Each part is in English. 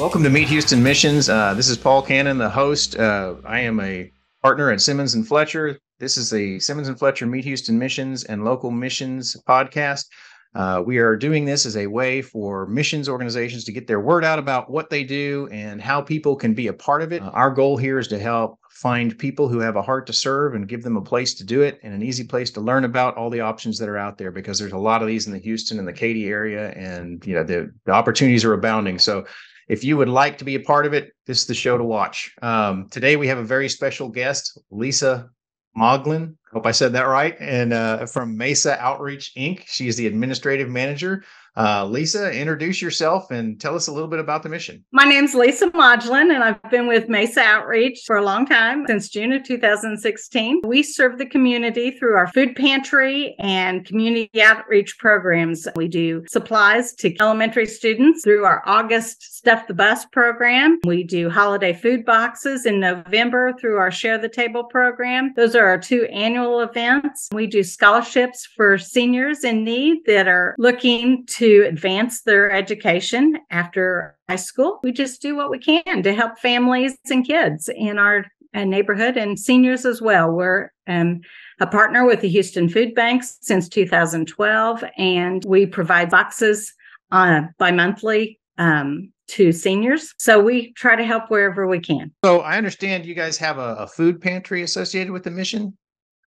Welcome to Meet Houston Missions. Uh, this is Paul Cannon, the host. Uh, I am a partner at Simmons and Fletcher. This is the Simmons and Fletcher Meet Houston Missions and Local Missions podcast. Uh, we are doing this as a way for missions organizations to get their word out about what they do and how people can be a part of it. Uh, our goal here is to help find people who have a heart to serve and give them a place to do it and an easy place to learn about all the options that are out there because there's a lot of these in the Houston and the Katy area and you know the, the opportunities are abounding. So if you would like to be a part of it, this is the show to watch. Um, today we have a very special guest, Lisa Moglin. Hope I said that right. And uh, from Mesa Outreach Inc. She is the administrative manager uh, Lisa, introduce yourself and tell us a little bit about the mission. My name's Lisa Modglin, and I've been with Mesa Outreach for a long time, since June of 2016. We serve the community through our food pantry and community outreach programs. We do supplies to elementary students through our August Stuff the Bus program. We do holiday food boxes in November through our Share the Table program. Those are our two annual events. We do scholarships for seniors in need that are looking to to advance their education after high school. We just do what we can to help families and kids in our uh, neighborhood and seniors as well. We're um, a partner with the Houston Food Banks since 2012, and we provide boxes uh, bi monthly um, to seniors. So we try to help wherever we can. So I understand you guys have a, a food pantry associated with the mission.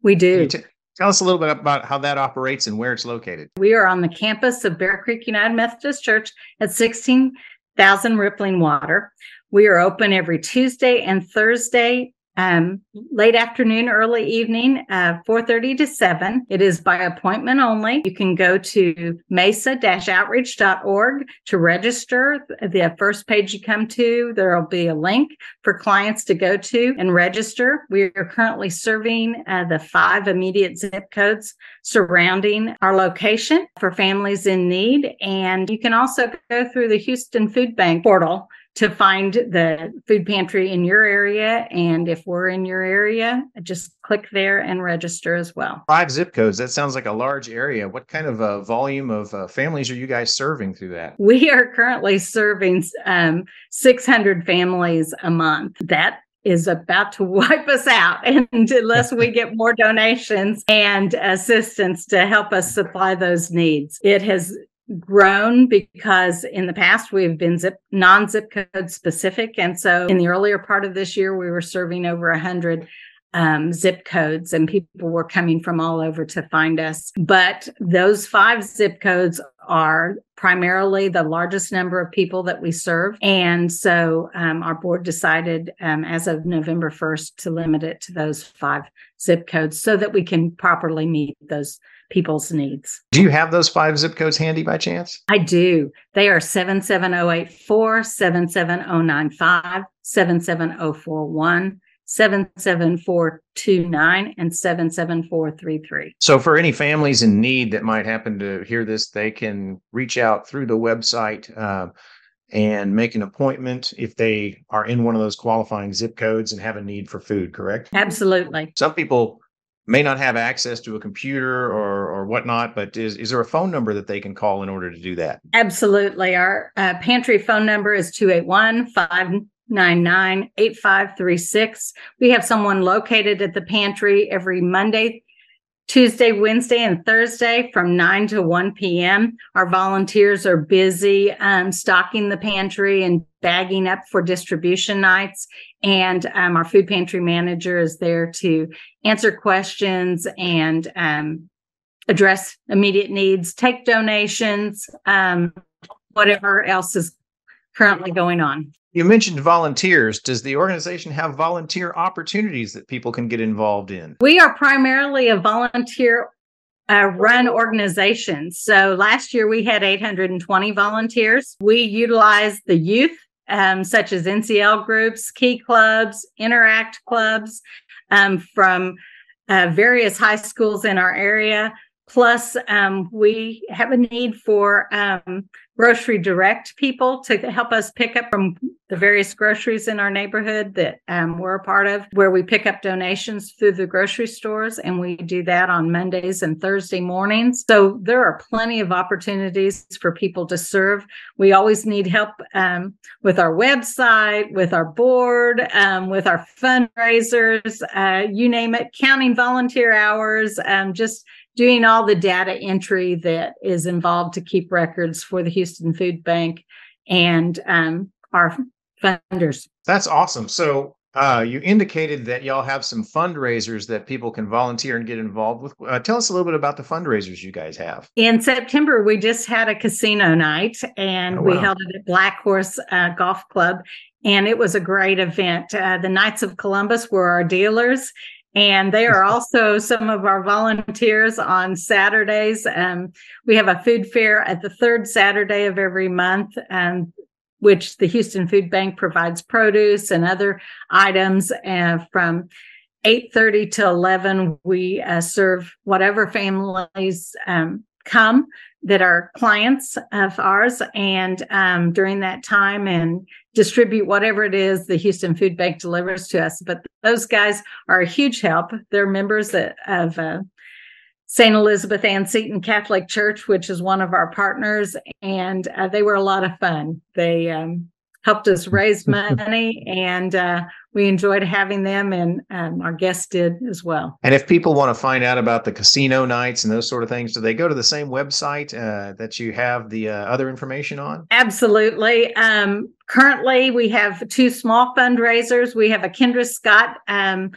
We do. Tell us a little bit about how that operates and where it's located. We are on the campus of Bear Creek United Methodist Church at 16,000 Rippling Water. We are open every Tuesday and Thursday um, late afternoon, early evening, uh, 4.30 to 7. It is by appointment only. You can go to mesa-outreach.org to register. The first page you come to, there will be a link for clients to go to and register. We are currently serving uh, the five immediate zip codes surrounding our location for families in need. And you can also go through the Houston Food Bank portal to find the food pantry in your area. And if we're in your area, just click there and register as well. Five zip codes. That sounds like a large area. What kind of uh, volume of uh, families are you guys serving through that? We are currently serving um, 600 families a month. That is about to wipe us out and unless we get more donations and assistance to help us supply those needs it has grown because in the past we've been zip non-zip code specific. And so in the earlier part of this year we were serving over 100 um, zip codes and people were coming from all over to find us. But those five zip codes are primarily the largest number of people that we serve and so um, our board decided um, as of november 1st to limit it to those five zip codes so that we can properly meet those people's needs. Do you have those five zip codes handy by chance? I do. They are 77084, 77095, 77041. 77429 and 77433. So, for any families in need that might happen to hear this, they can reach out through the website uh, and make an appointment if they are in one of those qualifying zip codes and have a need for food, correct? Absolutely. Some people may not have access to a computer or or whatnot, but is is there a phone number that they can call in order to do that? Absolutely. Our uh, pantry phone number is 281 599 8536. We have someone located at the pantry every Monday Tuesday, Wednesday, and Thursday from 9 to 1 p.m. Our volunteers are busy um, stocking the pantry and bagging up for distribution nights. And um, our food pantry manager is there to answer questions and um, address immediate needs, take donations, um, whatever else is currently going on. You mentioned volunteers. Does the organization have volunteer opportunities that people can get involved in? We are primarily a volunteer uh, run organization. So last year we had 820 volunteers. We utilized the youth, um, such as NCL groups, key clubs, interact clubs um, from uh, various high schools in our area. Plus, um, we have a need for um, grocery direct people to help us pick up from the various groceries in our neighborhood that um, we're a part of, where we pick up donations through the grocery stores, and we do that on Mondays and Thursday mornings. So there are plenty of opportunities for people to serve. We always need help um, with our website, with our board, um, with our fundraisers, uh, you name it, counting volunteer hours, um, just doing all the data entry that is involved to keep records for the Houston Food Bank and um, our funders. That's awesome. So uh, you indicated that y'all have some fundraisers that people can volunteer and get involved with. Uh, tell us a little bit about the fundraisers you guys have. In September, we just had a casino night and oh, wow. we held it at Black Horse uh, Golf Club. And it was a great event. Uh, the Knights of Columbus were our dealers, and they are also some of our volunteers on Saturdays. Um, we have a food fair at the third Saturday of every month. Um, which the Houston Food Bank provides produce and other items. And from 8.30 to 11, we uh, serve whatever families um, come that are clients of ours and um, during that time and distribute whatever it is the Houston Food Bank delivers to us. But those guys are a huge help. They're members of uh, St. Elizabeth Ann Seton Catholic Church, which is one of our partners, and uh, they were a lot of fun. They um, helped us raise money, and uh, we enjoyed having them, and um, our guests did as well. And if people want to find out about the casino nights and those sort of things, do they go to the same website uh, that you have the uh, other information on? Absolutely. Um, currently, we have two small fundraisers. We have a Kendra Scott um,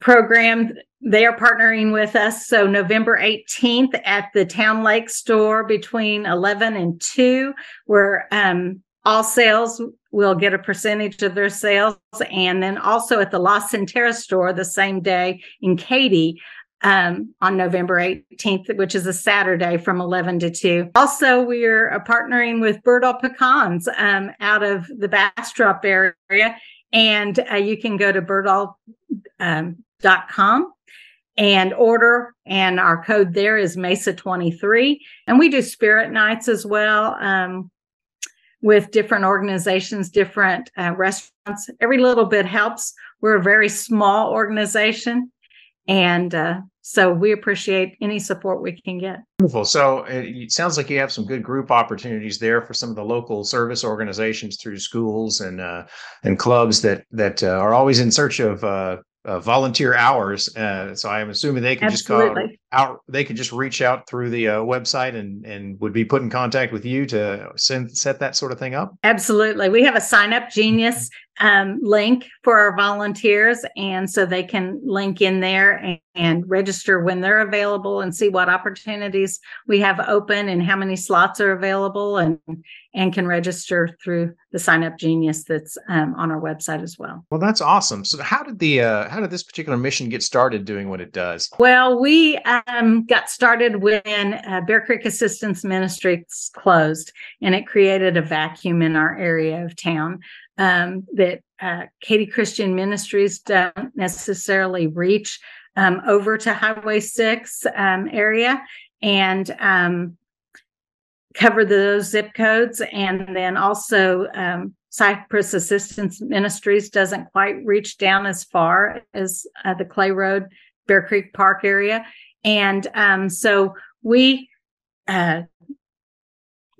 program they are partnering with us. So November 18th at the Towne Lake store between 11 and 2, where um, all sales will get a percentage of their sales. And then also at the LaCenterra store the same day in Katy um, on November 18th, which is a Saturday from 11 to 2. Also, we are uh, partnering with Berdoll Pecans um, out of the Bastrop area. And uh, you can go to berdoll.com um, and order. And our code there is MESA23. And we do spirit nights as well um, with different organizations, different uh, restaurants. Every little bit helps. We're a very small organization. And uh, so we appreciate any support we can get. Wonderful. So uh, it sounds like you have some good group opportunities there for some of the local service organizations through schools and uh, and clubs that that uh, are always in search of uh, uh, volunteer hours. Uh, so I'm assuming they can Absolutely. just call out. They could just reach out through the uh, website and and would be put in contact with you to send set that sort of thing up. Absolutely, we have a sign up genius um, link for our volunteers, and so they can link in there and, and register when they're available and see what opportunities we have open and how many slots are available and and can register through the sign up genius that's um, on our website as well well that's awesome so how did the uh, how did this particular mission get started doing what it does well we um, got started when uh, bear creek assistance ministries closed and it created a vacuum in our area of town um, that uh, katy christian ministries don't necessarily reach um, over to highway 6 um, area and um, cover those zip codes. And then also, um, Cypress Assistance Ministries doesn't quite reach down as far as uh, the Clay Road, Bear Creek Park area. And um, so we uh,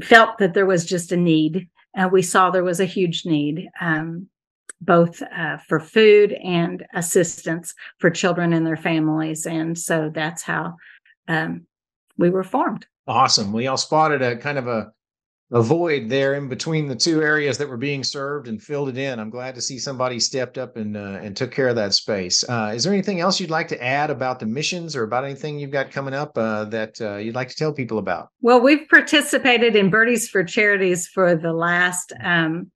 felt that there was just a need. Uh, we saw there was a huge need, um, both uh, for food and assistance for children and their families. And so that's how um, we were formed. Awesome. We all spotted a kind of a a void there in between the two areas that were being served and filled it in. I'm glad to see somebody stepped up and uh, and took care of that space. Uh, is there anything else you'd like to add about the missions or about anything you've got coming up uh, that uh, you'd like to tell people about? Well, we've participated in Birdies for Charities for the last um,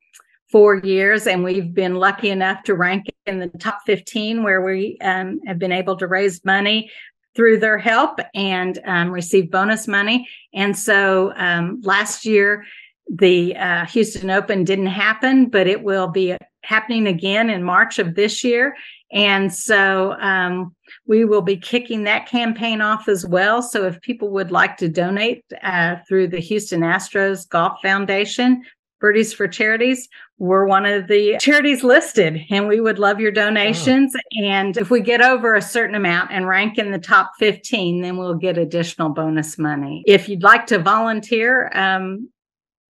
four years, and we've been lucky enough to rank in the top 15 where we um, have been able to raise money through their help and um, receive bonus money. And so um, last year, the uh, Houston Open didn't happen, but it will be happening again in March of this year. And so um, we will be kicking that campaign off as well. So if people would like to donate uh, through the Houston Astros Golf Foundation, Birdies for Charities, we're one of the charities listed and we would love your donations. And if we get over a certain amount and rank in the top 15, then we'll get additional bonus money. If you'd like to volunteer, um,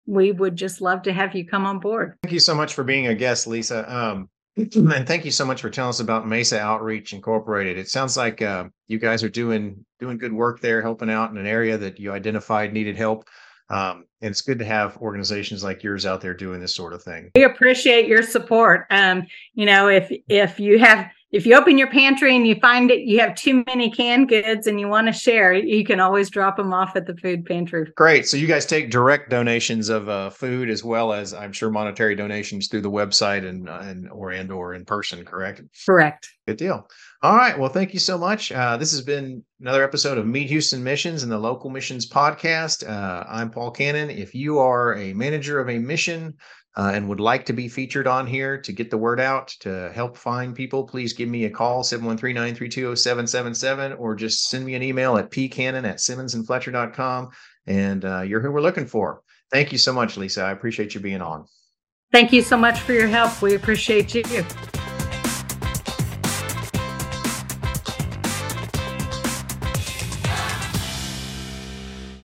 we would just love to have you come on board. Thank you so much for being a guest, Lisa. Um, and thank you so much for telling us about Mesa Outreach Incorporated. It sounds like uh, you guys are doing doing good work there, helping out in an area that you identified needed help. Um, and it's good to have organizations like yours out there doing this sort of thing. We appreciate your support. Um, you know, if if you have if you open your pantry and you find it you have too many canned goods and you want to share you can always drop them off at the food pantry. Great. So you guys take direct donations of uh, food as well as i'm sure monetary donations through the website and uh, and or and or in person correct? Correct. Good deal. All right. Well thank you so much. Uh, this has been another episode of meet houston missions and the local missions podcast. Uh, i'm paul cannon. If you are a manager of a mission uh, and would like to be featured on here to get the word out to help find people, please give me a call, 713-932-0777, or just send me an email at pcannon at simmonsandfletcher.com. And uh, you're who we're looking for. Thank you so much, Lisa. I appreciate you being on. Thank you so much for your help. We appreciate you.